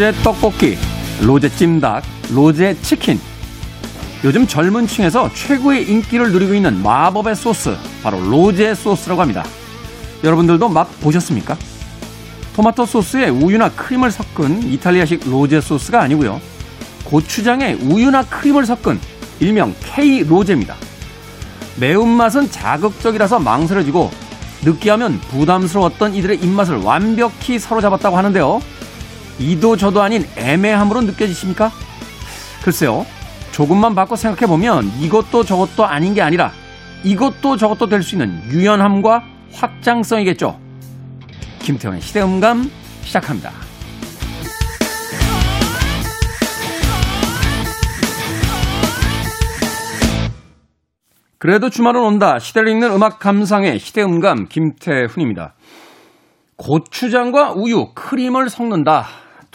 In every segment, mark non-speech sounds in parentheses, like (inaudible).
로제 떡볶이, 로제 찜닭, 로제 치킨. 요즘 젊은 층에서 최고의 인기를 누리고 있는 마법의 소스, 바로 로제 소스라고 합니다. 여러분들도 맛 보셨습니까? 토마토 소스에 우유나 크림을 섞은 이탈리아식 로제 소스가 아니고요. 고추장에 우유나 크림을 섞은 일명 K 로제입니다. 매운맛은 자극적이라서 망설여지고 느끼하면 부담스러웠던 이들의 입맛을 완벽히 사로잡았다고 하는데요. 이도 저도 아닌 애매함으로 느껴지십니까? 글쎄요. 조금만 바꿔 생각해 보면 이것도 저것도 아닌 게 아니라 이것도 저것도 될 수 있는 유연함과 확장성이겠죠. 김태원의 시대음감 시작합니다. 그래도 주말은 온다. 시대를 읽는 음악 감상의 시대음감 김태훈입니다. 고추장과 우유, 크림을 섞는다.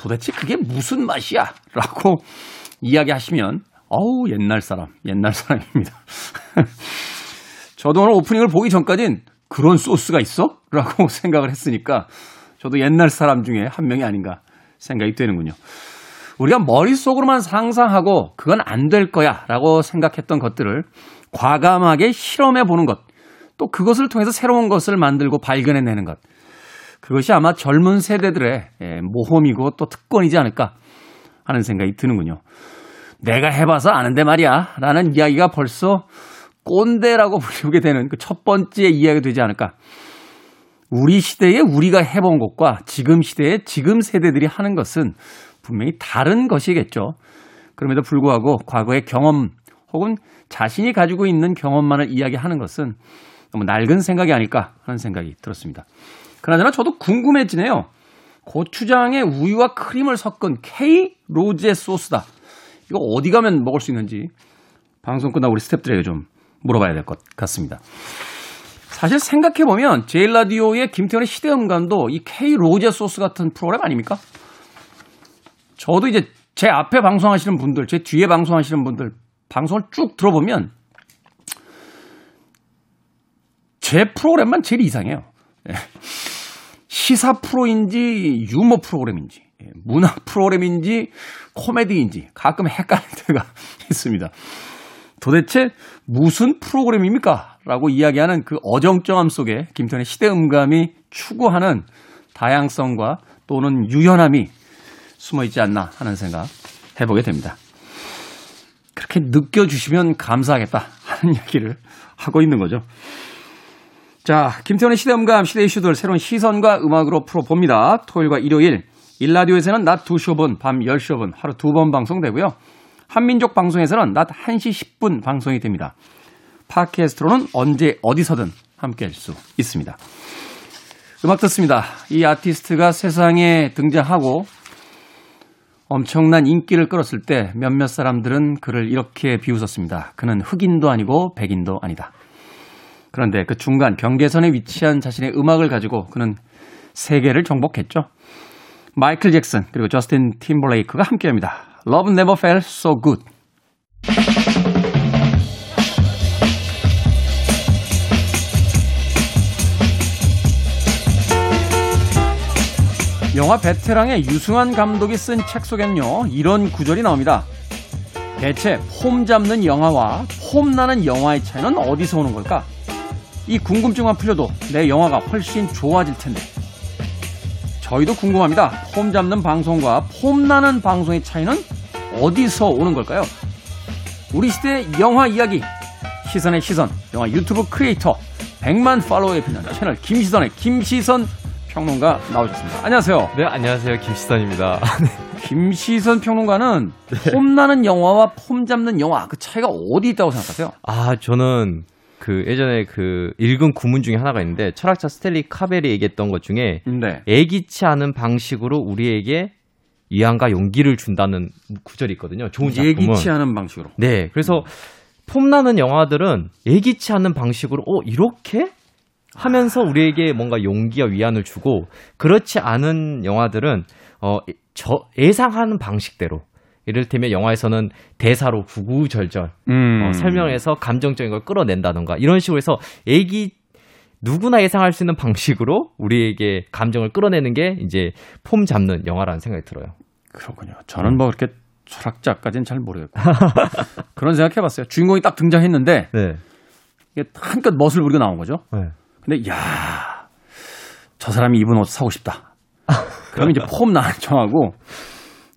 도대체 그게 무슨 맛이야? 라고 (laughs) 이야기하시면 어우 옛날 사람, 옛날 사람입니다. (laughs) 저도 오늘 오프닝을 보기 전까진 그런 소스가 있어? 라고 (laughs) 생각을 했으니까 저도 옛날 사람 중에 한 명이 아닌가 생각이 되는군요. 우리가 머릿속으로만 상상하고 그건 안 될 거야 라고 생각했던 것들을 과감하게 실험해 보는 것, 또 그것을 통해서 새로운 것을 만들고 발견해내는 것. 그것이 아마 젊은 세대들의 예, 모험이고 또 특권이지 않을까 하는 생각이 드는군요. 내가 해봐서 아는데 말이야. 라는 이야기가 벌써 꼰대라고 (laughs) 부르게 되는 그 첫 번째 이야기가 되지 않을까. 우리 시대에 우리가 해본 것과 지금 시대에 지금 세대들이 하는 것은 분명히 다른 것이겠죠. 그럼에도 불구하고 과거의 경험 혹은 자신이 가지고 있는 경험만을 이야기하는 것은 너무 낡은 생각이 아닐까 하는 생각이 들었습니다. 그나저나 저도 궁금해지네요. 고추장에 우유와 크림을 섞은 K 로제 소스다. 이거 어디 가면 먹을 수 있는지 방송 끝나고 우리 스탭들에게 좀 물어봐야 될 것 같습니다. 사실 생각해보면 제일 라디오의 김태현의 시대음감도 이 K 로제 소스 같은 프로그램 아닙니까? 저도 이제 제 앞에 방송하시는 분들, 제 뒤에 방송하시는 분들 방송을 쭉 들어보면 제 프로그램만 제일 이상해요. 예. 시사 프로인지 유머 프로그램인지 예, 문화 프로그램인지 코미디인지 가끔 헷갈릴 때가 (laughs) 있습니다. 도대체 무슨 프로그램입니까? 라고 이야기하는 그 어정쩡함 속에 김태현의 시대음감이 추구하는 다양성과 또는 유연함이 숨어 있지 않나 하는 생각 해보게 됩니다. 그렇게 느껴주시면 감사하겠다 하는 (laughs) 이야기를 하고 있는 거죠. 자, 김태훈의 시대음감, 시대 이슈들 새로운 시선과 음악으로 풀어봅니다. 토요일과 일요일, 일라디오에서는 낮 2시 5분, 밤 10시 5분, 하루 두 번 방송되고요. 한민족 방송에서는 낮 1시 10분 방송이 됩니다. 팟캐스트로는 언제 어디서든 함께 할 수 있습니다. 음악 듣습니다. 이 아티스트가 세상에 등장하고 엄청난 인기를 끌었을 때 몇몇 사람들은 그를 이렇게 비웃었습니다. 그는 흑인도 아니고 백인도 아니다. 그런데 그 중간 경계선에 위치한 자신의 음악을 가지고 그는 세계를 정복했죠. 마이클 잭슨 그리고 저스틴 팀볼레이크가 함께합니다. Love never felt so good. 영화 베테랑의 유승환 감독이 쓴 책 속에는요, 이런 구절이 나옵니다. 대체 폼 잡는 영화와 폼 나는 영화의 차이는 어디서 오는 걸까? 이 궁금증만 풀려도 내 영화가 훨씬 좋아질 텐데. 저희도 궁금합니다. 폼 잡는 방송과 폼 나는 방송의 차이는 어디서 오는 걸까요? 우리 시대 영화 이야기, 시선의 시선, 영화 유튜브 크리에이터, 100만 팔로워에 빛나는 채널 김시선의 김시선 평론가 나오셨습니다. 안녕하세요. 네, 안녕하세요. 김시선입니다. (laughs) 김시선 평론가는 네. 폼 나는 영화와 폼 잡는 영화 그 차이가 어디 있다고 생각하세요? 아, 저는 그 예전에 그 읽은 구문 중에 하나가 있는데 철학자 스텔리 카벨이 얘기했던 것 중에 네. 애기치 않은 방식으로 우리에게 위안과 용기를 준다는 구절이 있거든요. 좋은 작품은. 예기치 않은 방식으로. 네. 그래서 음. 폼나는 영화들은 예기치 않은 방식으로 어 이렇게 하면서 우리에게 뭔가 용기와 위안을 주고 그렇지 않은 영화들은 어, 저 예상하는 방식대로 이를테면 영화에서는 대사로 구구절절 음. 어, 설명해서 감정적인 걸 끌어낸다던가 이런 식으로 해서 애기 누구나 예상할 수 있는 방식으로 우리에게 감정을 끌어내는 게 이제 폼 잡는 영화라는 생각이 들어요. 그렇군요. 저는 뭐 그렇게 철학자까지는 잘 모르겠고 (laughs) 그런 생각 해봤어요. 주인공이 딱 등장했는데 네. 이게 한껏 멋을 부리고 나온 거죠. 네. 근데 야, 저 사람이 입은 옷 사고 싶다. 그러면 이제 (laughs) 폼 나는 척하고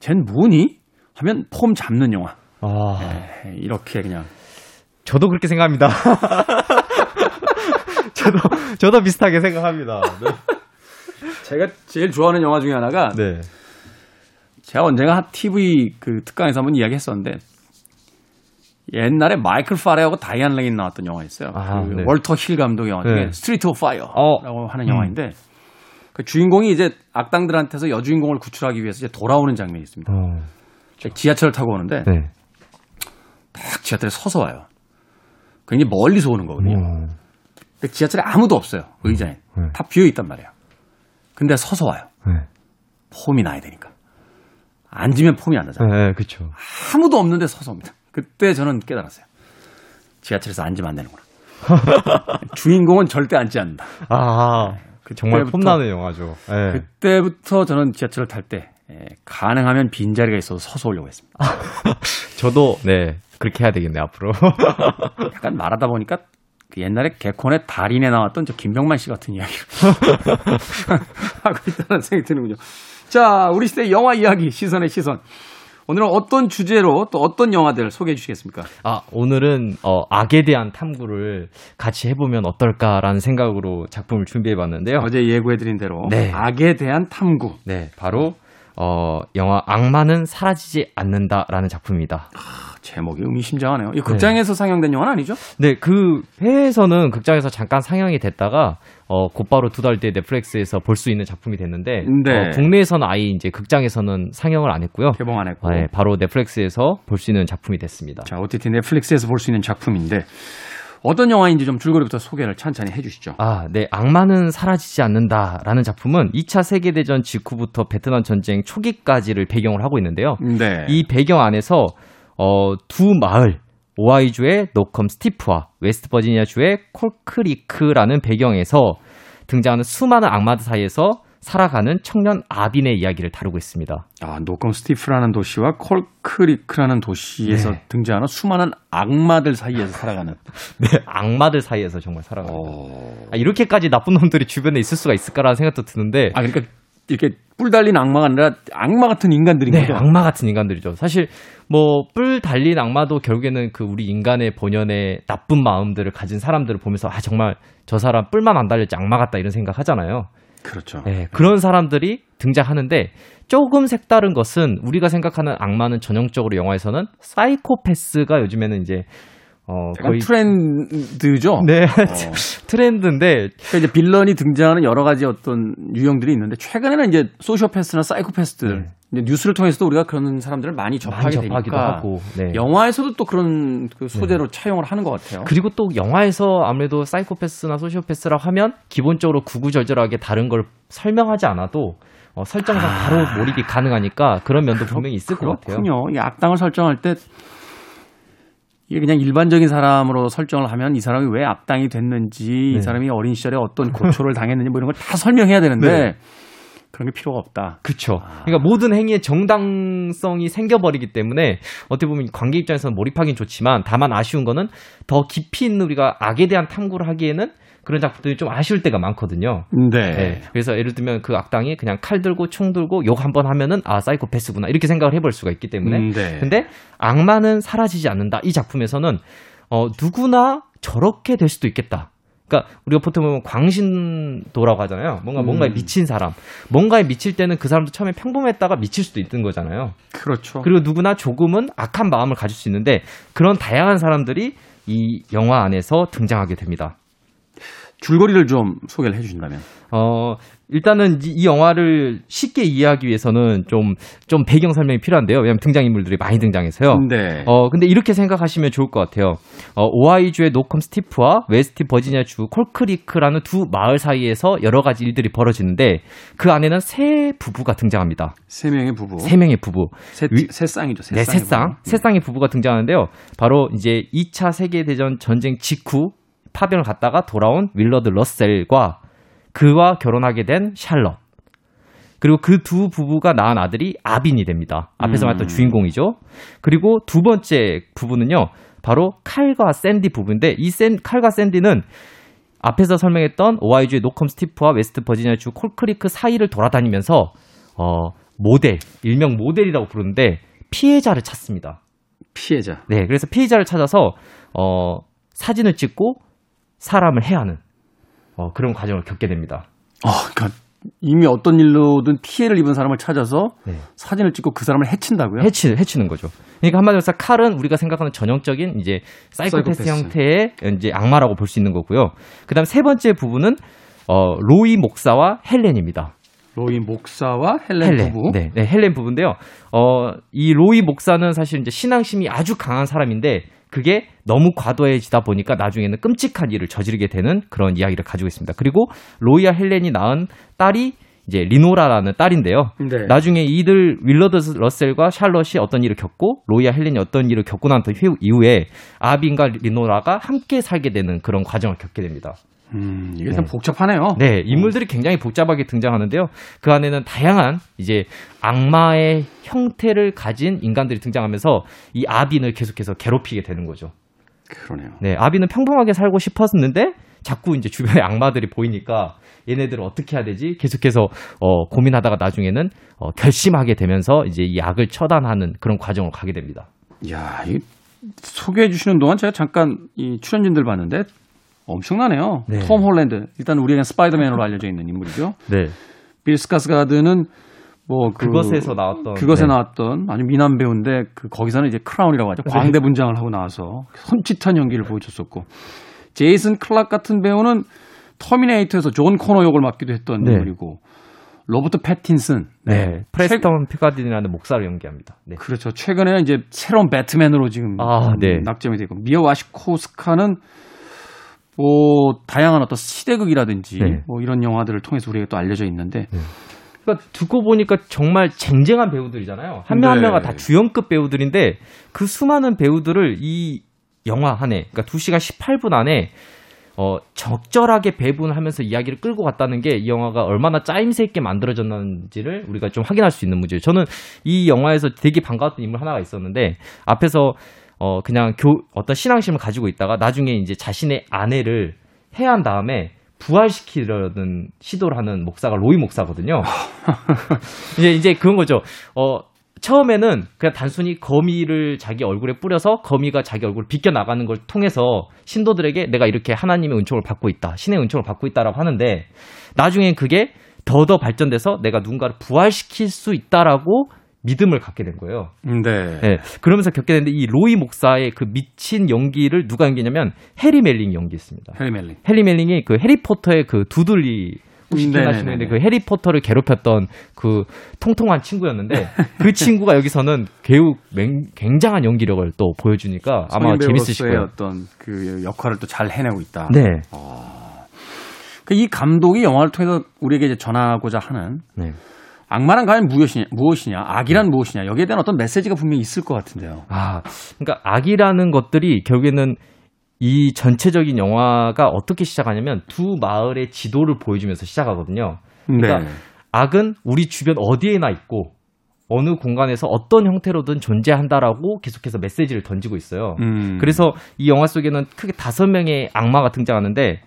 쟨 뭐니? 하면 폼 잡는 영화. 아, 에, 이렇게 그냥 저도 그렇게 생각합니다. (laughs) 저도 저도 비슷하게 생각합니다. 네. 제가 제일 좋아하는 영화 중에 하나가 네. 제가 언젠가 TV 그 특강에서 한번 이야기 했었는데 옛날에 마이클 파레하고 다이안 레인 나왔던 영화 있어요. 아, 그 네. 월터 힐 감독의 영화 중에 네. 스트리트 오브 파이어라고 어. 하는 음. 영화인데 그 주인공이 이제 악당들한테서 여주인공을 구출하기 위해서 이제 돌아오는 장면이 있습니다. 어, 지하철을 타고 오는데 네. 딱 지하철에 서서 와요. 굉장히 멀리서 오는 거거든요. 어, 근데 지하철에 아무도 없어요. 의자에. 네. 다 비어 있단 말이에요. 근데 서서 와요. 네. 폼이 나야 되니까. 앉으면 폼이 안 나잖아요. 네, 그렇죠. 아무도 없는데 서서 옵니다. 그때 저는 깨달았어요. 지하철에서 앉으면 안 되는구나. (laughs) 주인공은 절대 앉지 않는다. 아, 정말 그때부터- 폼나는 영화죠. 네. 그때부터 저는 지하철을 탈 때 예, 가능하면 빈자리가 있어서 서서 오려고 했습니다. (laughs) 저도 네 그렇게 해야 되겠네 앞으로. (laughs) 약간 말하다 보니까 그 옛날에 개콘의 달인에 나왔던 저 김병만 씨 같은 이야기를 (laughs) 하고 있다는 생각이 드는군요. 자, 우리 시대 영화 이야기 시선의 시선. 오늘은 어떤 주제로 또 어떤 영화들 소개해 주시겠습니까? 아 오늘은 어, 악에 대한 탐구를 같이 해보면 어떨까라는 생각으로 작품을 준비해 봤는데요. 어제 예고해 드린 대로 네. 악에 대한 탐구. 네, 바로 어, 영화 악마는 사라지지 않는다라는 작품입니다. 제목이 의미심장하네요. 이 극장에서 상영된 영화는 아니죠? 네, 그 해외에서는 극장에서 잠깐 상영이 됐다가 어, 곧바로 두 달 뒤에 넷플릭스에서 볼 수 있는 작품이 됐는데 네. 어, 국내에서는 아예 이제 극장에서는 상영을 안 했고요. 개봉 안 했고. 네, 바로 넷플릭스에서 볼 수 있는 작품이 됐습니다. 자, OTT 넷플릭스에서 볼 수 있는 작품인데 어떤 영화인지 좀 줄거리부터 소개를 천천히 해주시죠. 아, 네. 악마는 사라지지 않는다라는 작품은 2차 세계대전 직후부터 베트남 전쟁 초기까지를 배경을 하고 있는데요. 네. 이 배경 안에서 어, 두 마을 오하이오주의 노컴 스티프와 웨스트 버지니아주의 콜크리크라는 배경에서 등장하는 수많은 악마들 사이에서 살아가는 청년 아빈의 이야기를 다루고 있습니다. 아, 노컴 스티프라는 도시와 콜크리크라는 도시에서 네. 등장하는 수많은 악마들 사이에서 살아가는. (laughs) 네, 악마들 사이에서 정말 살아가는. 어... 아, 이렇게까지 나쁜 놈들이 주변에 있을 수가 있을까라는 생각도 드는데 아, 그러니까 이렇게 뿔 달린 악마가 아니라 악마 같은 인간들인 네, 거죠. 악마 같은 인간들이죠. 사실 뭐 뿔 달린 악마도 결국에는 그 우리 인간의 본연의 나쁜 마음들을 가진 사람들을 보면서 아 정말 저 사람 뿔만 안 달렸지 악마 같다 이런 생각 하잖아요. 그렇죠. 네, 그런 사람들이 등장하는데 조금 색다른 것은 우리가 생각하는 악마는 전형적으로 영화에서는 사이코패스가 요즘에는 이제 어 거의 트렌드죠. 네 어. (laughs) 트렌드인데 그러니까 이제 빌런이 등장하는 여러 가지 어떤 유형들이 있는데 최근에는 이제 소시오패스나 사이코패스들 네. 이제 뉴스를 통해서도 우리가 그런 사람들을 많이 접하게 많이 되니까 하고 네. 영화에서도 또 그런 그 소재로 차용을 하는 것 같아요. 그리고 또 영화에서 아무래도 사이코패스나 소시오패스라고 하면 기본적으로 구구절절하게 다른 걸 설명하지 않아도 어, 설정상 바로 몰입이 가능하니까 그런 면도 분명히 있을 것 같아요. 아. 그렇군요. 이 악당을 설정할 때 이게 그냥 일반적인 사람으로 설정을 하면 이 사람이 왜 악당이 됐는지 네. 이 사람이 어린 시절에 어떤 고초를 당했는지 뭐 이런 걸 다 설명해야 되는데 네. 그런 게 필요가 없다. 그렇죠. 그러니까 모든 행위에 정당성이 생겨버리기 때문에 어떻게 보면 관계 입장에서는 몰입하긴 좋지만 다만 아쉬운 거는 더 깊이 있는 우리가 악에 대한 탐구를 하기에는 그런 작품들이 좀 아쉬울 때가 많거든요. 네. 네. 그래서 예를 들면 그 악당이 그냥 칼 들고 총 들고 욕 한 번 하면은 아 사이코패스구나 이렇게 생각을 해볼 수가 있기 때문에 음, 네. 근데 악마는 사라지지 않는다 이 작품에서는 어 누구나 저렇게 될 수도 있겠다. 그러니까 우리가 보통 보면 광신도라고 하잖아요. 뭔가 뭔가에 음. 미친 사람, 뭔가에 미칠 때는 그 사람도 처음에 평범했다가 미칠 수도 있는 거잖아요. 그렇죠. 그리고 누구나 조금은 악한 마음을 가질 수 있는데 그런 다양한 사람들이 이 영화 안에서 등장하게 됩니다. 줄거리를 좀 소개를 해주신다면. 어, 일단은 이, 이 영화를 쉽게 이해하기 위해서는 좀, 좀 배경 설명이 필요한데요. 왜냐면 등장인물들이 많이 등장해서요. 네. 어, 근데 이렇게 생각하시면 좋을 것 같아요. 어, 오하이오주의 노컴 스티프와 웨스트 버지니아주 콜크리크라는 두 마을 사이에서 여러 가지 일들이 벌어지는데 그 안에는 세 부부가 등장합니다. 세 명의 부부. 세 명의 부부. 세, 위- 세 쌍이죠. 세 네, 쌍의 새쌍. 부부. 새쌍의 부부가 등장하는데요. 바로 이제 2차 세계대전 전쟁 직후 파병을 갔다가 돌아온 윌러드 러셀과 그와 결혼하게 된 샬럿. 그리고 그 두 부부가 낳은 아들이 아빈이 됩니다. 앞에서 음. 말했던 주인공이죠. 그리고 두 번째 부부는요. 바로 칼과 샌디 부부인데 이 샌, 칼과 샌디는 앞에서 설명했던 오하이오주의 노컴 스티프와 웨스트 버지니아주 콜크리크 사이를 돌아다니면서 어, 모델, 일명 모델이라고 부르는데 피해자를 찾습니다. 피해자. 네, 그래서 피해자를 찾아서 어, 사진을 찍고 사람을 해하는 어, 그런 과정을 겪게 됩니다. 아, 그러니까 이미 어떤 일로든 피해를 입은 사람을 찾아서 네. 사진을 찍고 그 사람을 해친다고요? 해치, 해치는 거죠. 그러니까 한마디로 해서 칼은 우리가 생각하는 전형적인 이제 사이코패스, 사이코패스. 형태의 이제 악마라고 볼 수 있는 거고요. 그 다음 세 번째 부부는 어, 로이 목사와 헬렌입니다. 로이 목사와 헬렌, 부부. 네, 네, 헬렌 부부인데요. 어, 이 로이 목사는 사실 이제 신앙심이 아주 강한 사람인데 그게 너무 과도해지다 보니까 나중에는 끔찍한 일을 저지르게 되는 그런 이야기를 가지고 있습니다. 그리고 로이와 헬렌이 낳은 딸이 이제 리노라라는 딸인데요. 네. 나중에 이들 윌러드 러셀과 샬럿이 어떤 일을 겪고 로이와 헬렌이 어떤 일을 겪고 난 후- 이후에 아빈과 리노라가 함께 살게 되는 그런 과정을 겪게 됩니다. 음, 이게 참 네. 복잡하네요. 네, 인물들이 굉장히 복잡하게 등장하는데요. 그 안에는 다양한 이제 악마의 형태를 가진 인간들이 등장하면서 이 아빈을 계속해서 괴롭히게 되는 거죠. 그러네요. 네, 아빈은 평범하게 살고 싶었는데 자꾸 이제 주변에 악마들이 보이니까 얘네들을 어떻게 해야 되지? 계속해서 어, 고민하다가 나중에는 어, 결심하게 되면서 이제 이 악을 처단하는 그런 과정을 가게 됩니다. 야, 이 소개해 주시는 동안 제가 잠깐 이 출연진들 봤는데 엄청나네요. 네. 톰 홀랜드. 일단 우리에겐 스파이더맨으로 알려져 있는 인물이죠. 네, 빌 스카스가드는 뭐 그, 그것에서 나왔던 그것에 네. 나왔던 아주 미남 배우인데 그 거기서는 이제 clown이라고 하죠. 광대 분장을 하고 나와서 섬찟한 연기를 보여줬었고 제이슨 클락 같은 배우는 터미네이터에서 존 코너 역을 맡기도 했던 네. 인물이고 로버트 패틴슨 네, 프레스턴 티가딘이라는 목사를 연기합니다. 네. 그렇죠. 최근에 이제 새로운 배트맨으로 지금 아, 네. 낙점이 되고 미아 와시코스카는 뭐 다양한 어떤 시대극이라든지 네. 뭐 이런 영화들을 통해서 우리에게 또 알려져 있는데 그러니까 듣고 보니까 정말 쟁쟁한 배우들이잖아요. 한 명한 네. 명가 다 주연급 배우들인데 그 수많은 배우들을 이 영화 안에, 그러니까 2시간 18분 안에 어, 적절하게 배분하면서 이야기를 끌고 갔다는 게 이 영화가 얼마나 짜임새 있게 만들어졌는지를 우리가 좀 확인할 수 있는 문제예요. 저는 이 영화에서 되게 반가웠던 인물 하나가 있었는데 앞에서 어, 그냥 교, 어떤 신앙심을 가지고 있다가 나중에 이제 자신의 아내를 해한 다음에 부활시키려는 시도를 하는 목사가 로이 목사거든요. (laughs) 이제 이제 그런 거죠. 어 처음에는 그냥 단순히 거미를 자기 얼굴에 뿌려서 거미가 자기 얼굴을 비껴 나가는 걸 통해서 신도들에게 내가 이렇게 하나님의 은총을 받고 있다, 신의 은총을 받고 있다라고 하는데 나중엔 그게 더더 발전돼서 내가 누군가를 부활시킬 수 있다라고 믿음을 갖게 된 거예요. 네. 네, 그러면서 겪게 되는데 이 로이 목사의 그 미친 연기를 누가 연기냐면 해리 멜링이 연기했습니다. 해리 멜링. 해리 멜링이 그 해리포터의 그 두들리 혹시 음. 그 해리포터를 괴롭혔던 그 통통한 친구였는데 (laughs) 그 친구가 여기서는 맹- 굉장한 연기력을 또 보여주니까 아마 재밌으실 거예요. 어떤 그 역할을 또 잘 해내고 있다. 네. 그이 감독이 영화를 통해서 우리에게 이제 전하고자 하는 네. 악마란 과연 무엇이냐, 무엇이냐, 악이란 무엇이냐 여기에 대한 어떤 메시지가 분명히 있을 것 같은데요. 아, 그러니까 악이라는 것들이 결국에는 이 전체적인 영화가 어떻게 시작하냐면 두 마을의 지도를 보여주면서 시작하거든요. 그러니까 네. 악은 우리 주변 어디에나 있고 어느 공간에서 어떤 형태로든 존재한다라고 계속해서 메시지를 던지고 있어요. 음. 그래서 이 영화 속에는 크게 다섯 명의 악마가 등장하는데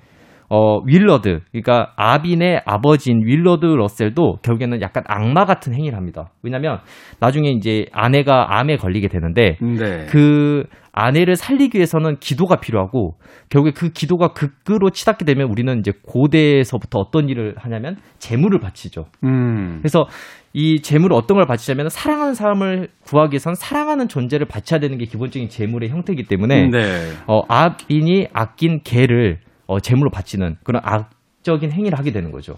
어 윌러드 그러니까 아빈의 아버지인 윌러드 러셀도 결국에는 약간 악마 같은 행위를 합니다. 왜냐하면 나중에 이제 아내가 암에 걸리게 되는데 네. 그 아내를 살리기 위해서는 기도가 필요하고 결국에 그 기도가 극으로 치닫게 되면 우리는 이제 고대에서부터 어떤 일을 하냐면 재물을 바치죠. 음. 그래서 이 재물을 어떤 걸 바치냐면 사랑하는 사람을 구하기 위해선 사랑하는 존재를 바쳐야 되는 게 기본적인 재물의 형태이기 때문에 네. 어, 아빈이 아낀 개를 어, 재물로 바치는 그런 악적인 행위를 하게 되는 거죠.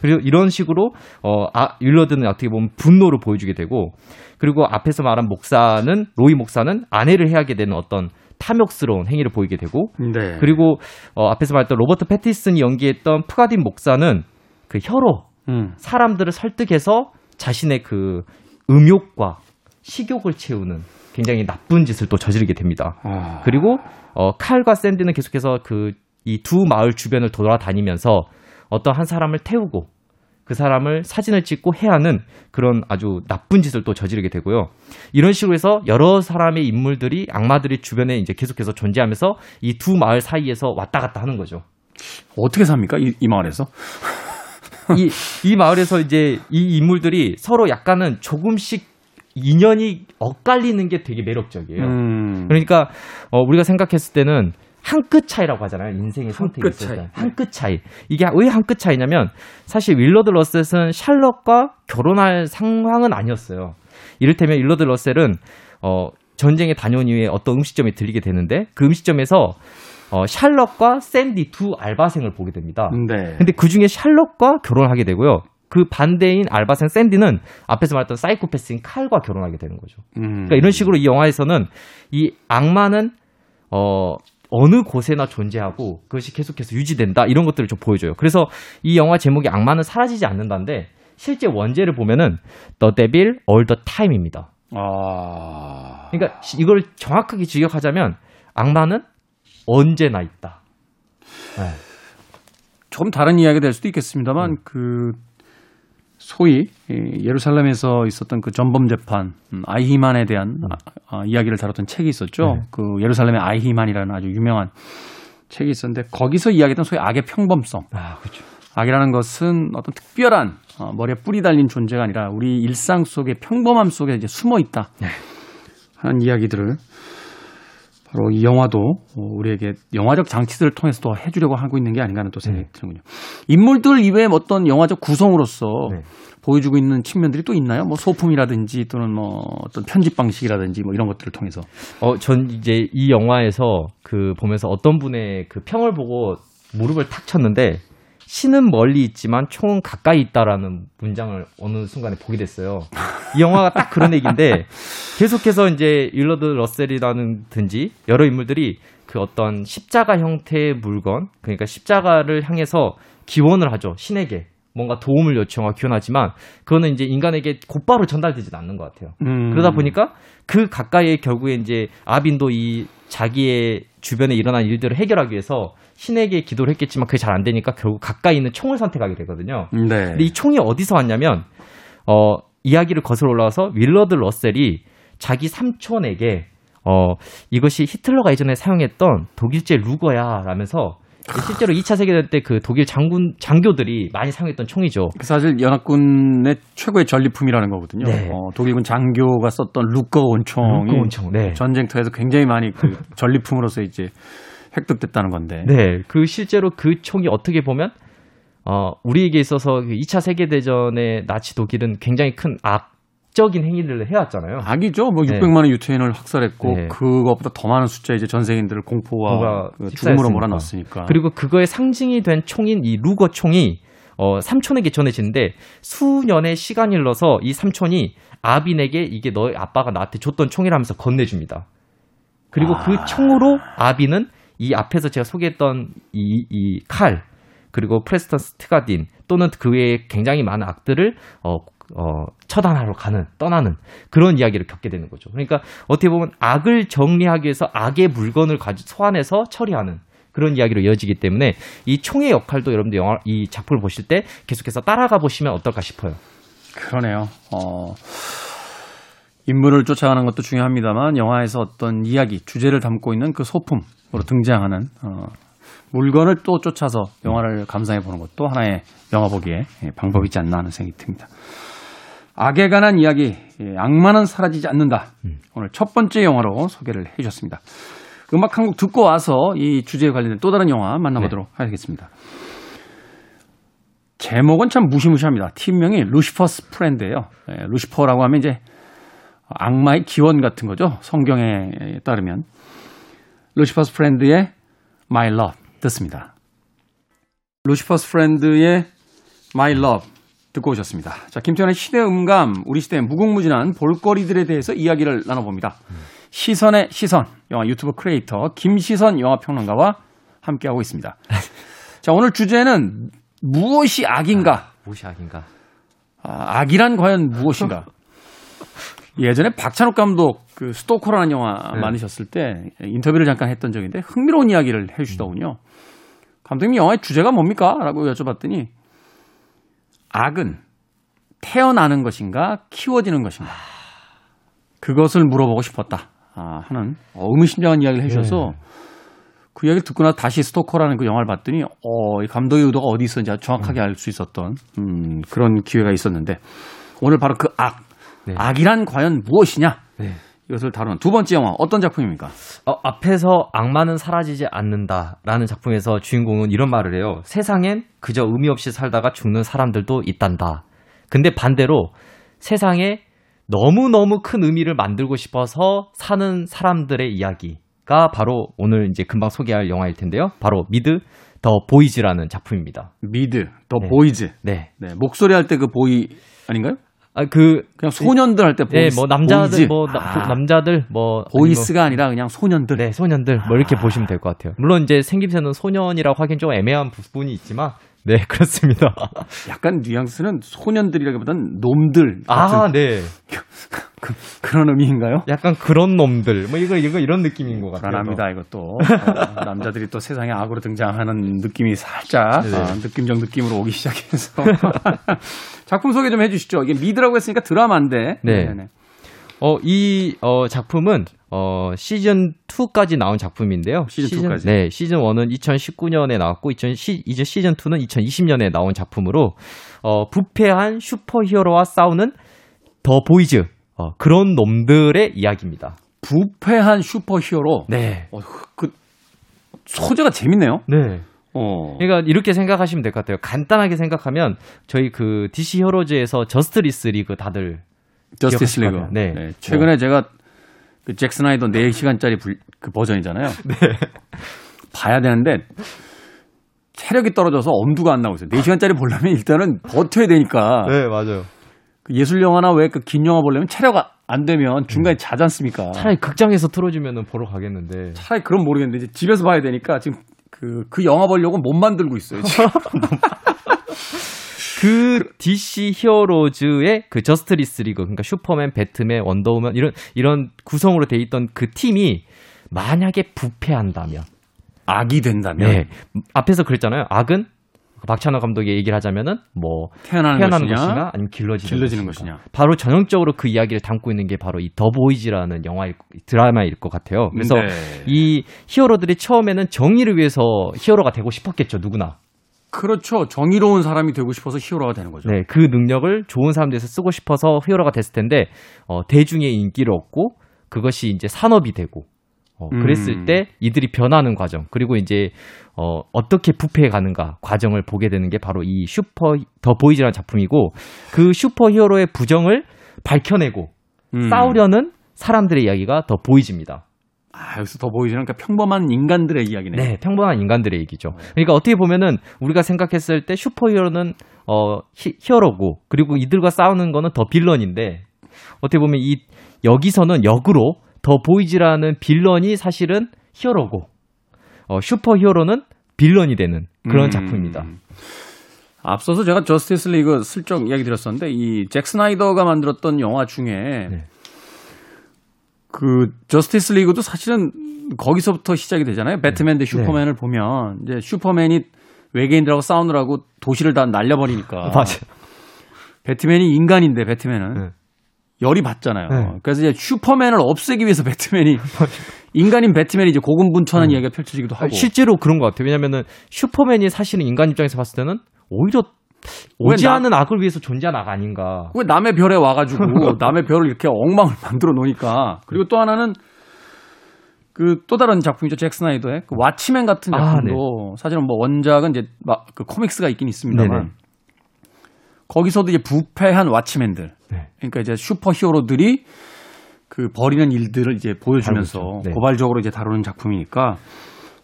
그리고 이런 식으로 어, 아, 윌러드는 어떻게 보면 분노를 보여주게 되고 그리고 앞에서 말한 목사는 로이 목사는 아내를 해하게 되는 어떤 탐욕스러운 행위를 보이게 되고 네. 그리고 어, 앞에서 말했던 로버트 패티슨이 연기했던 푸가딘 목사는 그 혀로 음. 사람들을 설득해서 자신의 그 음욕과 식욕을 채우는 굉장히 나쁜 짓을 또 저지르게 됩니다. 아. 그리고 어, 칼과 샌드는 계속해서 그 이 두 마을 주변을 돌아다니면서 어떤 한 사람을 태우고 그 사람을 사진을 찍고 해하는 그런 아주 나쁜 짓을 또 저지르게 되고요. 이런 식으로 해서 여러 사람의 인물들이 악마들이 주변에 이제 계속해서 존재하면서 이 두 마을 사이에서 왔다 갔다 하는 거죠. 어떻게 삽니까? 이, 이 마을에서? 이, 이 마을에서 이제 이 인물들이 서로 약간은 조금씩 인연이 엇갈리는 게 되게 매력적이에요. 음. 그러니까 어, 우리가 생각했을 때는 한 끗 차이라고 하잖아요. 인생의 선택이 끗 있을. 때. 한 끗 차이. 이게 왜 한 끗 차이냐면 사실 윌러드 러셀은 샬럿과 결혼할 상황은 아니었어요. 이를테면 윌러드 러셀은 어, 전쟁에 다녀온 이후에 어떤 음식점에 들리게 되는데 그 음식점에서 어, 샬럿과 샌디 두 알바생을 보게 됩니다. 네. 근데 그 중에 샬럿과 결혼하게 되고요. 그 반대인 알바생 샌디는 앞에서 말했던 사이코패스인 칼과 결혼하게 되는 거죠. 음. 그러니까 이런 식으로 이 영화에서는 이 악마는 어 어느 곳에나 존재하고 그것이 계속해서 유지된다 이런 것들을 좀 보여줘요. 그래서 이 영화 제목이 악마는 사라지지 않는다인데 실제 원제를 보면은 The Devil All the Time입니다. 아. 그러니까 시- 이걸 정확하게 직역하자면 악마는 언제나 있다. 네. 조금 다른 이야기가 될 수도 있겠습니다만 그 소위 이 예루살렘에서 있었던 그 전범 재판 음, 아이히만에 대한 아, 아, 이야기를 다뤘던 책이 있었죠. 네. 그 예루살렘의 아이히만이라는 아주 유명한 책이 있었는데 거기서 이야기했던 소위 악의 평범성. 아 그렇죠. 악이라는 것은 어떤 특별한 어, 머리에 뿔이 달린 존재가 아니라 우리 일상 속의 평범함 속에 이제 숨어 있다 네. 하는 이야기들을 바로 이 영화도 어, 우리에게 영화적 장치들을 통해서도 해주려고 하고 있는 게 아닌가 하는 또 생각이 드는군요. 인물들 이외에 어떤 영화적 구성으로서 네. 보여주고 있는 측면들이 또 있나요? 뭐 소품이라든지 또는 뭐 어떤 편집 방식이라든지 뭐 이런 것들을 통해서. 어, 전 이제 이 영화에서 그 보면서 어떤 분의 그 평을 보고 무릎을 탁 쳤는데 신은 멀리 있지만 총은 가까이 있다라는 문장을 어느 순간에 보게 됐어요. (laughs) 이 영화가 딱 그런 얘기인데 계속해서 이제 일러드 러셀이라든지 여러 인물들이 그 어떤 십자가 형태의 물건 그러니까 십자가를 향해서 기원을 하죠 신에게 뭔가 도움을 요청하고 기원하지만 그거는 이제 인간에게 곧바로 전달되지는 않는 것 같아요. 음. 그러다 보니까 그 가까이에 결국에 이제 아빈도 이 자기의 주변에 일어난 일들을 해결하기 위해서 신에게 기도를 했겠지만 그게 잘 안 되니까 결국 가까이 있는 총을 선택하게 되거든요. 네. 근데 이 총이 어디서 왔냐면 어 이야기를 거슬러 올라와서 윌러드 러셀이 자기 삼촌에게 어 이것이 히틀러가 예전에 사용했던 독일제 루거야 라면서 실제로 2차 세계대전 때 그 독일 장군 장교들이 많이 사용했던 총이죠. 그 사실 연합군의 최고의 전리품이라는 거거든요. 네. 어, 독일군 장교가 썼던 루커 원총이 루거 원총, 네. 전쟁터에서 굉장히 많이 그 전리품으로서 이제 획득됐다는 건데. 네, 그 실제로 그 총이 어떻게 보면 어 우리에게 있어서 그 2차 세계 대전의 나치 독일은 굉장히 큰 악 적인 행위를 해왔잖아요. 악이죠. 뭐 네. 600만의 유태인을 학살했고 네. 그것보다 더 많은 숫자 이제 전 세계인들을 공포와 그 죽음으로. 몰아넣었으니까. 그리고 그거의 상징이 된 총인 이 루거 총이 어 삼촌에게 전해지는데 수년의 시간이 흘러서 이 삼촌이 아빈에게 이게 너의 아빠가 나한테 줬던 총이라면서 건네줍니다. 그리고 그 총으로 아빈은 이 앞에서 제가 소개했던 이 이 칼 그리고 프레스턴 스티가딘 또는 그 외에 굉장히 많은 악들을 어, 어, 처단하러 가는 떠나는 그런 이야기를 겪게 되는 거죠. 그러니까 어떻게 보면 악을 정리하기 위해서 악의 물건을 가지 소환해서 처리하는 그런 이야기로 이어지기 때문에 이 총의 역할도 여러분들 영화 이 작품을 보실 때 계속해서 따라가 보시면 어떨까 싶어요. 그러네요. 어, 인물을 쫓아가는 것도 중요합니다만 영화에서 어떤 이야기, 주제를 담고 있는 그 소품으로 등장하는 어, 물건을 또 쫓아서 영화를 감상해 보는 것도 하나의 영화 보기의 예, 방법이지 않나 하는 생각이 듭니다. 악에 관한 이야기, 예, 악마는 사라지지 않는다. 오늘 첫 번째 영화로 소개를 해 주셨습니다. 음악 한 곡 듣고 와서 이 주제에 관련된 또 다른 영화 만나보도록 하겠습니다. 제목은 참 무시무시합니다. 팀명이 루시퍼스 프렌드예요. 예, 루시퍼라고 하면 이제 악마의 기원 같은 거죠. 성경에 따르면 루시퍼스 프렌드의 My Love 듣습니다. 루시퍼스 프렌드의 My Love 듣고 오셨습니다. 자, 김태현의 시대 음감, 우리 시대의 무궁무진한 볼거리들에 대해서 이야기를 나눠봅니다. 시선의 시선, 영화 유튜브 크리에이터 김시선 영화평론가와 함께하고 있습니다. 자, 오늘 주제는 무엇이 악인가? 무엇이 악인가? 아, 악이란 과연 무엇인가? 예전에 박찬욱 감독 그 스토커라는 영화 네. 만드셨을 때 인터뷰를 잠깐 했던 적인데 흥미로운 이야기를 해주시더군요. 감독님 영화의 주제가 뭡니까? 라고 여쭤봤더니 악은 태어나는 것인가 키워지는 것인가 그것을 물어보고 싶었다 아, 하는 어, 의미심장한 이야기를 해주셔서 네. 그 이야기를 듣고 나서 다시 스토커라는 그 영화를 봤더니 어, 이 감독의 의도가 어디 있었는지 정확하게 알 수 있었던 음, 그런 기회가 있었는데 오늘 바로 그 악, 네. 악이란 과연 무엇이냐 네. 이것을 다루는 두 번째 영화 어떤 작품입니까? 어, 앞에서 악마는 사라지지 않는다라는 작품에서 주인공은 이런 말을 해요. 세상엔 그저 의미 없이 살다가 죽는 사람들도 있단다. 근데 반대로 세상에 너무너무 큰 의미를 만들고 싶어서 사는 사람들의 이야기가 바로 오늘 이제 금방 소개할 영화일 텐데요. 바로 미드 더 보이즈라는 작품입니다. 미드, 더 네. 보이즈. 네. 네, 목소리 할 때 그 voice 아닌가요? 아, 그, 그냥 소년들 할때 네, boys. 뭐 남자들, boys. 뭐 나- 아, 남자들, 뭐 voice가 아니라 그냥 소년들. 네, 소년들 뭐 이렇게 보시면 될 것 같아요. 물론 이제 생김새는 소년이라고 하긴 좀 애매한 부분이 있지만 네, (laughs) 그렇습니다. 약간 뉘앙스는 소년들이라기보다는 놈들 같은 아, 네. 그, 런 의미인가요? 약간 그런 놈들. 뭐 이거 이거 이런 느낌인 것 같아요. 불안합니다 이것도 어, 남자들이 또 세상에 악으로 등장하는 느낌이 살짝 네. 어, 느낌적 느낌으로 오기 시작해서 (laughs) 작품 소개 좀 해주시죠. 이게 미드라고 했으니까 드라마인데. 네. 네네. 어, 이 어, 작품은 어, 시즌 2까지 나온 작품인데요. 시즌 2 까지. 네, 시즌 1은 2019년에 나왔고 2000, 시, 이제 시즌 2는 2020년에 나온 작품으로 어, 부패한 슈퍼 히어로와 싸우는 더 보이즈 어, 그런 놈들의 이야기입니다. 부패한 슈퍼 히어로. 네. 어, 그 소재가 재밌네요. 네. 어. 그러니까 이렇게 생각하시면 될 것 같아요. 간단하게 생각하면 저희 그 DC 히어로즈에서 저스트 리스 리그 다들 저스티스 리그. 거예요. 네. 최근에 제가 그 잭스나이더 4시간짜리 불- 그 버전이잖아요. (laughs) 네. 봐야 되는데 체력이 떨어져서 엄두가 안 나고 있어요. 4시간짜리 보려면 일단은 버텨야 되니까. 네, 맞아요. 그 예술 영화나 왜 그 긴 영화 보려면 체력 아- 안 되면 중간에 자지 않습니까? 차라리 극장에서 틀어주면 보러 가겠는데. 차라리 그럼 모르겠는데 이제 집에서 봐야 되니까 지금 그, 그 영화 보려고 몸 만들고 있어요. 지금. (laughs) 그 DC 히어로즈의 그 저스티스 리그, 그러니까 슈퍼맨, 배트맨, 원더우먼 이런 이런 구성으로 돼 있던 그 팀이 만약에 부패한다면, 악이 된다면 네 앞에서 그랬잖아요. 악은 박찬욱 감독의 얘기를 하자면은 뭐 태어나는, 태어나는 것이냐, 것인가 아니면 길러지는, 길러지는 것인가. 것이냐. 바로 전형적으로 그 이야기를 담고 있는 게 바로 이 더 보이즈라는 영화일 드라마일 것 같아요. 그래서 네. 이 히어로들이 처음에는 정의를 위해서 히어로가 되고 싶었겠죠, 누구나. 그렇죠. 정의로운 사람이 되고 싶어서 히어로가 되는 거죠. 네, 그 능력을 좋은 사람들 위해서 쓰고 싶어서 히어로가 됐을 텐데 어, 대중의 인기를 얻고 그것이 이제 산업이 되고 어, 그랬을 음. 때 이들이 변하는 과정 그리고 이제 어, 어떻게 부패해 가는가 과정을 보게 되는 게 바로 이 슈퍼 더 보이즈라는 작품이고 그 슈퍼 히어로의 부정을 밝혀내고 음. 싸우려는 사람들의 이야기가 더 보이즈입니다. 아, 여기서 더 보이지는 그러니까 평범한 인간들의 이야기네. 네, 평범한 인간들의 얘기죠. 그러니까 어떻게 보면은 우리가 생각했을 때 슈퍼히어로는 어 히, 히어로고 그리고 이들과 싸우는 거는 더 빌런인데 어떻게 보면 이 여기서는 역으로 더 보이즈라는 빌런이 사실은 히어로고 어 슈퍼 히어로는 빌런이 되는 그런 음. 작품입니다. 앞서서 제가 저스티스 리그 슬쩍 이야기 드렸었는데 이 잭 스나이더가 만들었던 영화 중에 네. 그 저스티스 리그도 사실은 거기서부터 시작이 되잖아요. 배트맨 네. 대 슈퍼맨을 보면 이제 슈퍼맨이 외계인들하고 싸우느라고 도시를 다 날려버리니까 (laughs) 맞아요. 배트맨이 인간인데 배트맨은 네. 열이 받잖아요. 네. 그래서 이제 슈퍼맨을 없애기 위해서 배트맨이 (laughs) 인간인 배트맨이 이제 고군분투하는 이야기가 펼쳐지기도 하고 아, 실제로 그런 것 같아요. 왜냐면은 슈퍼맨이 사실은 인간 입장에서 봤을 때는 오히려 오지 않은 악을 위해서 존재한 악 아닌가. 왜 남의 별에 와가지고 남의 별을 이렇게 엉망을 만들어 놓으니까 그리고 또 하나는 그 또 다른 작품이죠 잭 스나이더의 그 왓치맨 같은 아, 작품도 사실은 뭐 원작은 이제 막 그 코믹스가 있긴 있습니다만 네네. 거기서도 이제 부패한 왓치맨들 네. 그러니까 이제 슈퍼 히어로들이 그 벌이는 일들을 이제 보여주면서. 네. 고발적으로 이제 다루는 작품이니까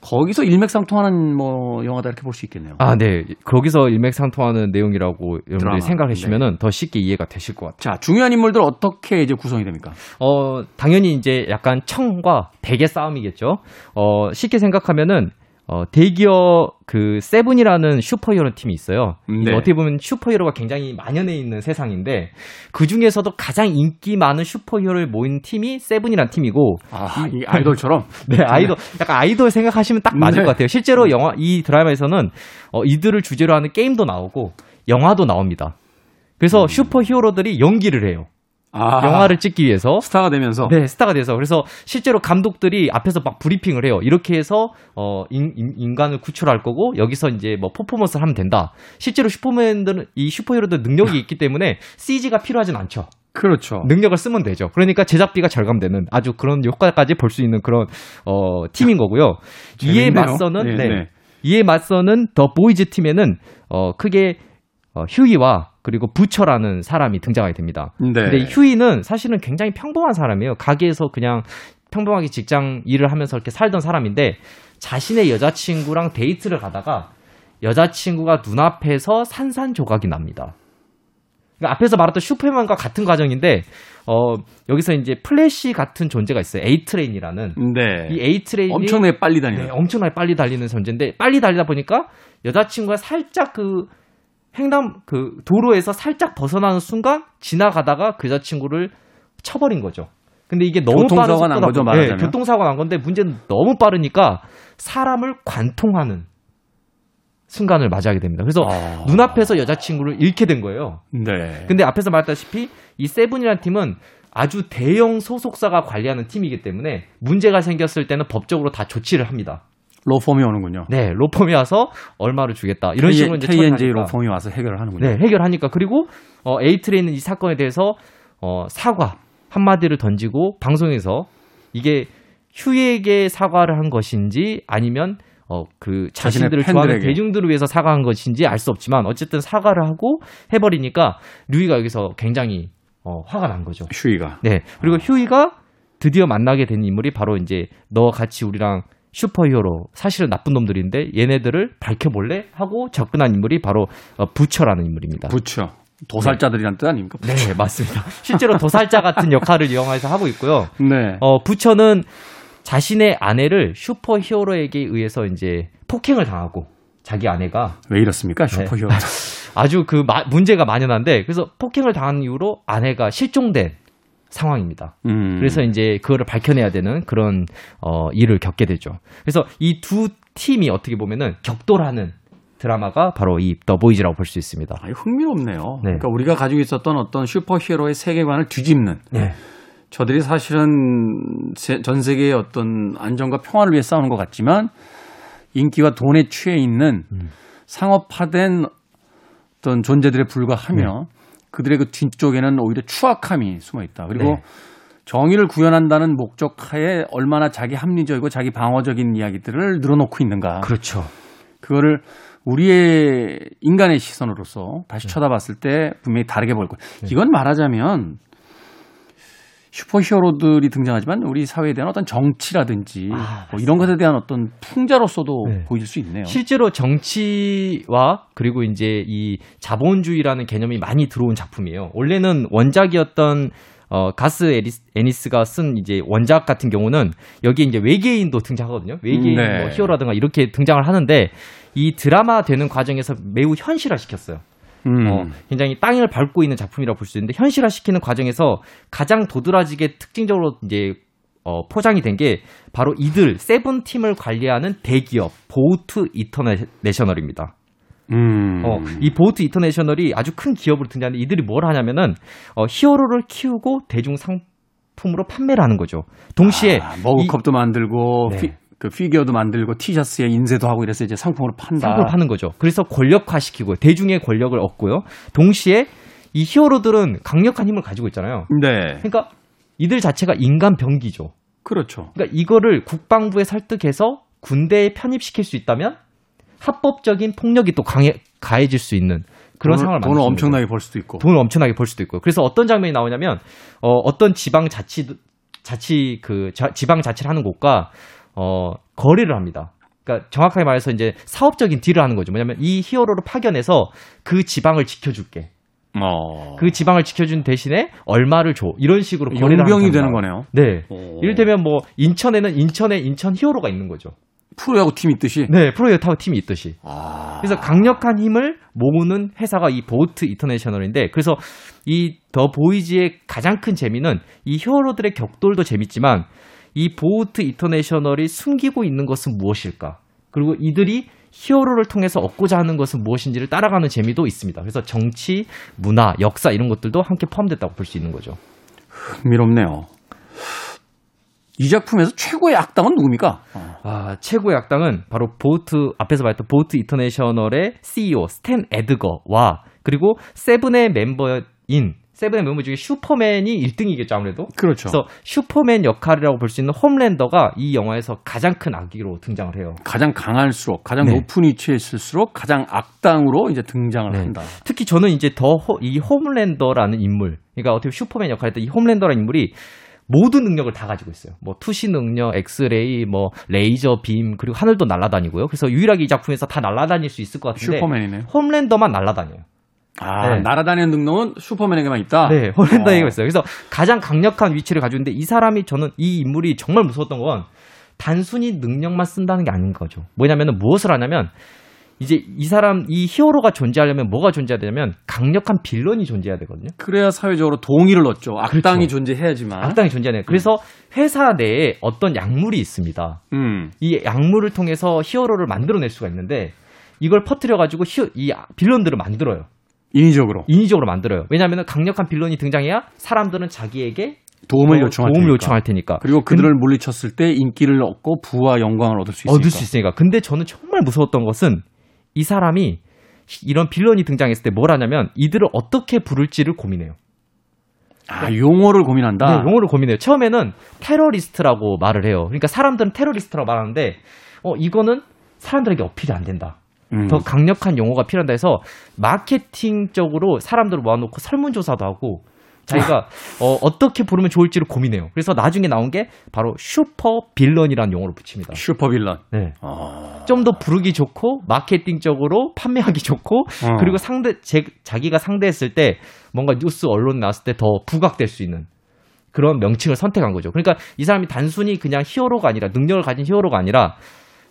거기서 일맥상통하는 뭐 영화다 이렇게 볼 수 있겠네요. 아, 네. 거기서 일맥상통하는 내용이라고 여러분들이 드라마. 네. 더 쉽게 이해가 되실 것 같아요. 자 중요한 인물들 어떻게 이제 구성이 됩니까? 어, 당연히 이제 약간 청과 대의 싸움이겠죠. 어, 쉽게 생각하면은 어, 대기업 그 세븐이라는 슈퍼히어로 팀이 있어요. 네. 어떻게 보면 슈퍼히어로가 굉장히 만연해 있는 세상인데 그 중에서도 가장 인기 많은 슈퍼히어로를 모인 팀이 세븐이라는 팀이고 아, 이 아이돌처럼 (laughs) 네, 아이돌, 약간 아이돌 생각하시면 딱 맞을 네. 것 같아요. 실제로 영화, 이 드라마에서는, 어, 이들을 주제로 하는 게임도 나오고, 영화도 나옵니다. 그래서 슈퍼 히어로들이 연기를 해요. 아, 영화를 찍기 위해서. 스타가 되면서 네, 스타가 돼서. 그래서 실제로 감독들이 앞에서 막 브리핑을 해요. 이렇게 해서, 어, 인, 인, 간을 구출할 거고, 여기서 이제 뭐 퍼포먼스를 하면 된다. 실제로 슈퍼맨들은, 이 슈퍼히어로들 능력이 있기 때문에 CG가 필요하진 않죠. 그렇죠. 능력을 쓰면 되죠. 그러니까 제작비가 절감되는 아주 그런 효과까지 볼 수 있는 그런, 어, 팀인 거고요. 이에. 맞서는, 네, 네. 네. 이에 맞서는 더 보이즈 팀에는, 어, 크게, 어, 휴이와 그리고 부처라는 사람이 등장하게 됩니다. 네. 근데 이 휴이는 사실은 굉장히 평범한 사람이에요. 가게에서 그냥 평범하게 직장 일을 하면서 이렇게 살던 사람인데 자신의 여자친구랑 데이트를 가다가 여자친구가 눈앞에서 산산조각이 납니다. 그러니까 앞에서 말했던 슈퍼맨과 같은 과정인데 어 여기서 이제 플래시 같은 존재가 있어요. 에이트레인이라는 네. 이 에이트레인이 엄청나게 빨리 다니는. 네, 엄청나게 빨리 달리는 존재인데 빨리 달리다 보니까 여자친구가 살짝 그 횡단 그 도로에서 살짝 벗어나는 순간 지나가다가 그 여자친구를 쳐버린 거죠. 근데 이게 너무 교통사고가 빠른 난 거죠, 보- 말하자면. 네, 교통사고가 난 건데 문제는 너무 빠르니까 사람을 관통하는 순간을 맞이하게 됩니다. 그래서 아. 눈앞에서 여자친구를 잃게 된 거예요. 네. 근데 앞에서 말했다시피 이 세븐이라는 팀은 아주 대형 소속사가 관리하는 팀이기 때문에 문제가 생겼을 때는 법적으로 다 조치를 합니다. 로펌이 오는군요. 네, 로펌이 와서 얼마를 주겠다. 이런 식으로 이제 KNJ 처리하니까. 로펌이 와서 해결을 하는군요. 네, 해결하니까 그리고 어, 에이트레이는 이 사건에 대해서 어, 사과 한 마디를 던지고 방송에서 이게 휴에게 사과를 한 것인지 아니면 어, 그 자신들을 좋아하는. 대중들을 위해서 사과한 것인지 알 수 없지만 어쨌든 사과를 하고 해버리니까 류이가 여기서 굉장히 어, 화가 난 거죠. 휴이가. 네. 그리고 휴이가 드디어 만나게 된 인물이 바로 이제 너 같이 우리랑 슈퍼히어로 사실은 나쁜 놈들인데 얘네들을 밝혀볼래 하고 접근한 인물이 바로 어, 부처라는 인물입니다. 부처. 도살자들이란 뜻 아닙니까? 네 맞습니다. 실제로 도살자 같은 역할을 (laughs) 이 영화에서 하고 있고요. 네. 어 부처는 자신의 아내를 슈퍼히어로에게 의해서 이제 폭행을 당하고 자기 아내가 왜 이렇습니까? 슈퍼히어로. (laughs) 아주 그 마- 문제가 만연한데 그래서 폭행을 당한 이후로 아내가 실종된 상황입니다. 음. 그래서 이제 그거를 밝혀내야 되는 그런 어 일을 겪게 되죠. 그래서 이 두 팀이 어떻게 보면은 격돌하는 드라마가 바로 이 더 보이즈라고 볼 수 있습니다. 아니, 흥미롭네요. 네. 그러니까 우리가 가지고 있었던 어떤 슈퍼히어로의 세계관을 뒤집는 네. 저들이 사실은 세- 전 세계의 어떤 안정과 평화를 위해 싸우는 것 같지만 인기와 돈에 취해 있는 음. 상업화된 어떤 존재들에 불과하며 네. 그들의 그 뒤쪽에는 오히려 추악함이 숨어 있다. 그리고 네. 정의를 구현한다는 목적 하에 얼마나 자기 합리적이고 자기 방어적인 이야기들을 늘어놓고 있는가. 그렇죠. 그거를 우리의 인간의 시선으로서 다시 네. 쳐다봤을 때 분명히 다르게 보일 거예요. 이건 말하자면 슈퍼히어로들이 등장하지만 우리 사회에 대한 어떤 정치라든지 아, 뭐 이런 것에 대한 어떤 풍자로서도 네. 보일 수 있네요. 실제로 정치와 그리고 이제 이 자본주의라는 개념이 많이 들어온 작품이에요. 원래는 원작이었던 어, 가스 에리스, 애니스가 쓴 이제 원작 같은 경우는 여기에 이제 외계인도 등장하거든요. 외계인 네. 뭐 히어로라든가 이렇게 등장을 하는데 이 드라마 되는 과정에서 매우 현실화 시켰어요. 음. 어, 굉장히 땅을 밟고 있는 작품이라고 볼 수 있는데 현실화 시키는 과정에서 가장 도드라지게 특징적으로 이제 어, 포장이 된 게 바로 이들 세븐 팀을 관리하는 대기업 Vought International입니다. 음. 어, 이 보우트 이터내셔널이 아주 큰 기업으로 등장하는데 이들이 뭘 하냐면은 어, 히어로를 키우고 대중 상품으로 판매를 하는 거죠. 동시에 아, 머그컵도 만들고 네. 피, 그 피규어도 만들고 티셔츠에 인쇄도 하고 이래서 이제 상품으로 판다. 상품을 파는 거죠. 그래서 권력화시키고 대중의 권력을 얻고요. 동시에 이 히어로들은 강력한 힘을 가지고 있잖아요. 네. 그러니까 이들 자체가 인간 병기죠. 그렇죠. 그러니까 이거를 국방부에 설득해서 군대에 편입시킬 수 있다면 합법적인 폭력이 또 강해 가해질 수 있는 그런 돈을, 상황을 돈을 엄청나게 벌 수도 있고. 돈을 엄청나게 벌 수도 있고요. 그래서 어떤 장면이 나오냐면 어, 어떤 지방 자치 자치 그 자- 지방 자치를 하는 곳과 어, 거래를 합니다. 그러니까 정확하게 말해서 이제 사업적인 딜을 하는 거죠. 뭐냐면 이 히어로를 파견해서 그 지방을 지켜줄게. 어. 그 지방을 지켜준 대신에 얼마를 줘. 이런 식으로 용병이 되는. 거네요. 네. 오. 이를테면 뭐 인천에는 인천에 인천 히어로가 있는 거죠. 프로야구 팀 있듯이. 네, 프로야구 팀이 있듯이. 아. 그래서 강력한 힘을 모으는 회사가 이 보트 이터내셔널인데 그래서 이 더 보이즈의 가장 큰 재미는 이 히어로들의 격돌도 재밌지만 이 보트 이터내셔널이 숨기고 있는 것은 무엇일까? 그리고 이들이 히어로를 통해서 얻고자 하는 것은 무엇인지를 따라가는 재미도 있습니다. 그래서 정치, 문화, 역사 이런 것들도 함께 포함됐다고 볼 수 있는 거죠. 흥미롭네요. 이 작품에서 최고의 악당은 누굽니까? 어. 아, 최고의 악당은 바로 Vought 앞에서 말했던 보트 이터내셔널의 CEO 스탠 에드거와 그리고 세븐의 멤버인 세븐의 멤버 중에 슈퍼맨이 1등이겠죠 아무래도. 그렇죠. 그래서 슈퍼맨 역할이라고 볼 수 있는 홈랜더가 이 영화에서 가장 큰 악귀로 등장을 해요. 가장 강할수록 가장 네. 높은 위치에 있을수록 가장 악당으로 이제 등장을 네. 한다. 특히 저는 이제 더 이 홈랜더라는 인물, 그러니까 어떻게 슈퍼맨 역할을 했던 이 홈랜더라는 인물이 모든 능력을 다 가지고 있어요. 뭐 투시 능력, 엑스레이, 뭐 레이저 빔 그리고 하늘도 날아다니고요. 그래서 유일하게 이 작품에서 다 날아다닐 수 있을 것 같은데 슈퍼맨이네. 홈랜더만 날아다녀요. 아, 네. 날아다니는 능력은 슈퍼맨에게만 있다. 네, 홈랜더에게 어. 있어요. 그래서 가장 강력한 위치를 가지고 있는데 이 사람이 저는 이 인물이 정말 무서웠던 건 단순히 능력만 쓴다는 게 아닌 거죠. 뭐냐면은 무엇을 하냐면 이제 이 사람 이 히어로가 존재하려면 뭐가 존재해야 되냐면 강력한 villain이 존재해야 되거든요. 그래야 사회적으로 동의를 얻죠. 악당이 그렇죠. 존재해야지만. 악당이 존재해요. 그래서 회사 내에 어떤 약물이 있습니다. 음. 이 약물을 통해서 히어로를 만들어낼 수가 있는데 이걸 퍼뜨려 가지고 이 빌런들을 만들어요. 인위적으로 인위적으로 만들어요. 왜냐하면 강력한 빌런이 등장해야 사람들은 자기에게 도움을 어, 요청할 도움을 테니까. 요청할 테니까. 그리고 그들을 물리쳤을 때 인기를 얻고 부와 영광을 얻을 수 있으니까. 얻을 수 있으니까. 근데 저는 정말 무서웠던 것은 이 사람이 이런 빌런이 등장했을 때 뭘 하냐면 이들을 어떻게 부를지를 고민해요. 아, 용어를 고민한다. 네, 용어를 고민해요. 처음에는 테러리스트라고 말을 해요. 그러니까 사람들은 테러리스트라고 말하는데 어 이거는 사람들에게 어필이 안 된다. 음. 더 강력한 용어가 필요하다 해서 마케팅적으로 사람들을 모아놓고 설문조사도 하고 자기가 어, 어떻게 부르면 좋을지를 고민해요. 그래서 나중에 나온 게 바로 super villain이라는 용어를 붙입니다. super villain. 네. 어. 좀더 부르기 좋고 마케팅적으로 판매하기 좋고 어. 그리고 상대 제, 자기가 상대했을 때 뭔가 뉴스 언론에 나왔을 때 더 부각될 수 있는 그런 명칭을 선택한 거죠. 그러니까 이 사람이 단순히 그냥 히어로가 아니라 능력을 가진 히어로가 아니라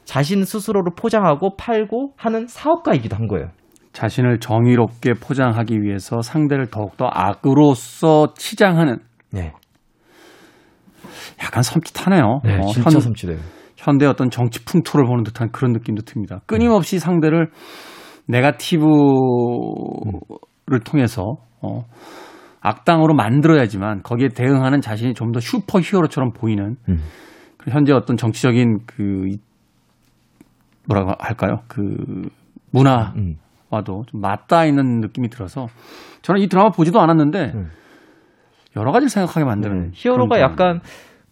자신 스스로를 포장하고 팔고 하는 사업가이기도 한 거예요. 자신을 정의롭게 포장하기 위해서 상대를 더욱더 악으로서 치장하는 네. 약간 섬찟하네요. 네, 어, 진짜 현, 섬찟해요. 현대 어떤 정치 풍토를 보는 듯한 그런 느낌도 듭니다. 끊임없이 상대를 네가티브를 통해서 어, 악당으로 만들어야지만 거기에 대응하는 자신이 좀 더 슈퍼 히어로처럼 보이는 음. 그 현재 어떤 정치적인 그 이- 뭐라고 할까요? 그 문화와도 음. 좀 맞닿아 있는 느낌이 들어서 저는 이 드라마 보지도 않았는데 음. 여러 가지를 생각하게 만드는 네, 히어로가 약간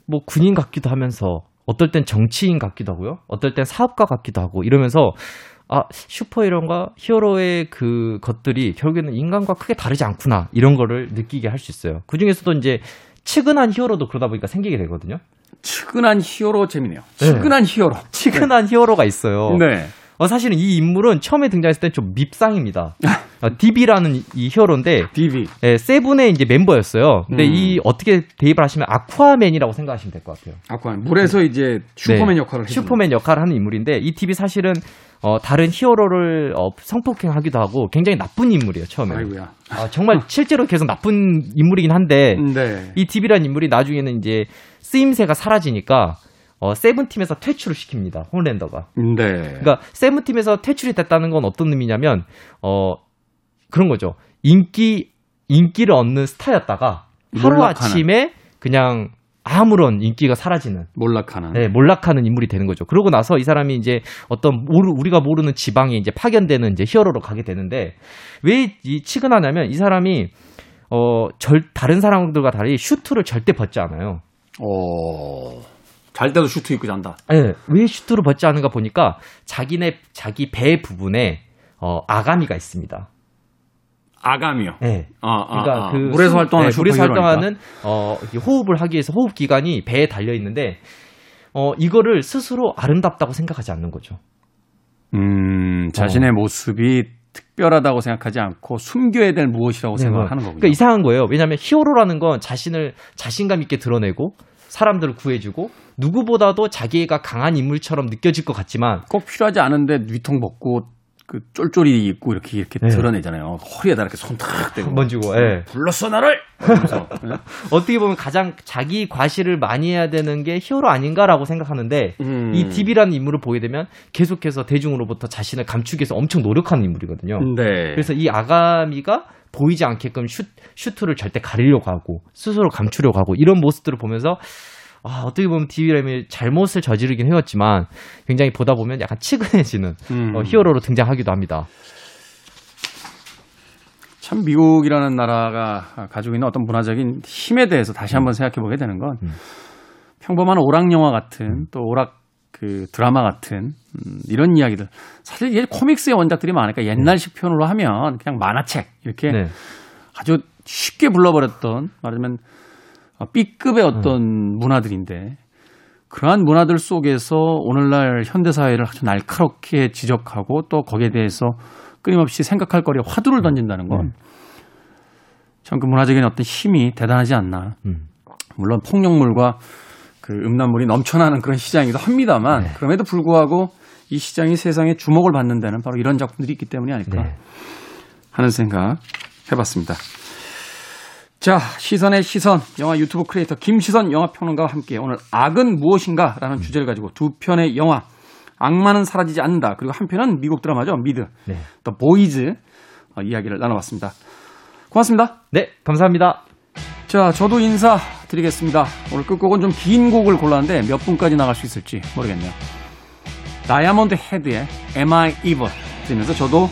뭐 군인 같기도 하면서 어떨 땐 정치인 같기도 하고요. 어떨 땐 사업가 같기도 하고 이러면서 아 슈퍼히어로가 히어로의 그 것들이 결국에는 인간과 크게 다르지 않구나 이런 거를 느끼게 할 수 있어요. 그 중에서도 이제 측은한 히어로도 그러다 보니까 생기게 되거든요. 측은한 히어로 재밌네요. 네. 측은한 히어로. (laughs) 측은한 히어로가 있어요. 네. 어, 사실은 이 인물은 처음에 등장했을 때 좀 밉상입니다. 어, Deep이라는 이- 이 히어로인데 Deep. 예, 세븐의 이제 멤버였어요. 근데 음. 이 어떻게 대입을 하시면 아쿠아맨이라고 생각하시면 될 것 같아요. 아쿠아맨. 물에서 이제 슈퍼맨 네. 역할을. 슈퍼맨 역할을 하는 인물인데 이 TV 사실은 어, 다른 히어로를 어, 성폭행하기도 하고 굉장히 나쁜 인물이에요 처음에. 아이고야. 아, 정말 실제로 계속 나쁜 인물이긴 한데 네. 이 DB라는 인물이 나중에는 이제 쓰임새가 사라지니까 어, 세븐팀에서 퇴출을 시킵니다 홈랜더가. 네. 그러니까 세븐팀에서 퇴출이 됐다는 건 어떤 의미냐면 어 그런 거죠. 인기 인기를 얻는 스타였다가 하루. 아침에 그냥 아무런 인기가 사라지는 몰락하는. 네, 몰락하는 인물이 되는 거죠. 그러고 나서 이 사람이 이제 어떤 모르, 우리가 모르는 지방에 이제 파견되는 이제 히어로로 가게 되는데 왜 이 측은하냐면 이 사람이 어, 절, 다른 사람들과 달리 슈트를 절대 벗지 않아요. 어. 잘 때도 슈트 입고 잔다. 네, 왜 슈트를 벗지 않은가 보니까 자기네, 자기 배 부분에 어, 아가미가 있습니다. 아가미요. 네. 아, 아, 그러니까 아. 그 물에서 숨- 활동하는 네, 물에서. 활동하는 어 호흡을 하기 위해서 호흡 기관이 배에 달려 있는데 어 이거를 스스로 아름답다고 생각하지 않는 거죠. 음, 자신의 모습이 특별하다고 생각하지 않고 숨겨야 될 무엇이라고 네, 생각을 뭐, 하는 거군요. 그러니까 이상한 거예요. 왜냐하면 히어로라는 건 자신을 자신감 있게 드러내고 사람들을 구해주고 누구보다도 자기가 강한 인물처럼 느껴질 것 같지만 꼭 필요하지 않은데 위통 벗고 그 쫄쫄이 입고 이렇게 이렇게 네. 드러내잖아요. 허리에다 이렇게 손탁 대고 먼지고, 예. 불렀어 나를. 네. (laughs) 어떻게 보면 가장 자기 과시를 많이 해야 되는 게 히어로 아닌가라고 생각하는데 음. 이 Deep이라는 인물을 보게 되면 계속해서 대중으로부터 자신을 감추기 위해서 엄청 노력하는 인물이거든요. 네. 그래서 이 아가미가 보이지 않게끔 슈, 슈트를 절대 가리려고 하고 스스로 감추려고 하고 이런 모습들을 보면서 아, 어떻게 보면 Deep이란 이 잘못을 저지르긴 해왔지만 굉장히 보다 보면 약간 측은해지는 음. 어, 히어로로 등장하기도 합니다. 참 미국이라는 나라가 가지고 있는 어떤 문화적인 힘에 대해서 다시 한번 생각해 보게 되는 건 음. 평범한 오락 영화 같은 또 오락 그 드라마 같은 음, 이런 이야기들 사실 이게 코믹스의 원작들이 많으니까 옛날식 표현으로 하면 그냥 만화책 이렇게 네. 아주 쉽게 불러버렸던 말하자면 어, B급의 어떤 음. 문화들인데 그러한 문화들 속에서 오늘날 현대 사회를 아주 날카롭게 지적하고 또 거기에 대해서 끊임없이 생각할 거리에 화두를 던진다는 건 참그 문화적인 어떤 힘이 대단하지 않나. 음. 물론 폭력물과 그 음란물이 넘쳐나는 그런 시장이기도 합니다만 네. 그럼에도 불구하고 이 시장이 세상에 주목을 받는 데는 바로 이런 작품들이 있기 때문이 아닐까 네. 하는 생각 해봤습니다. 자, 시선의 시선, 영화 유튜브 크리에이터 김시선 영화평론가와 함께 오늘 악은 무엇인가 라는 주제를 가지고 두 편의 영화 악마는 사라지지 않는다. 그리고 한 편은 미국 드라마죠. 미드. 네. The Boys 어, 이야기를 나눠봤습니다. 고맙습니다. 네, 감사합니다. 자, 저도 인사드리겠습니다. 오늘 끝곡은 좀 긴 곡을 골랐는데 몇 분까지 나갈 수 있을지 모르겠네요. Diamond Head의 Am I Evil 들으면서 저도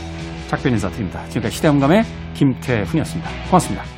작별 인사드립니다. 지금까지 시대음감의 김태훈이었습니다. 고맙습니다.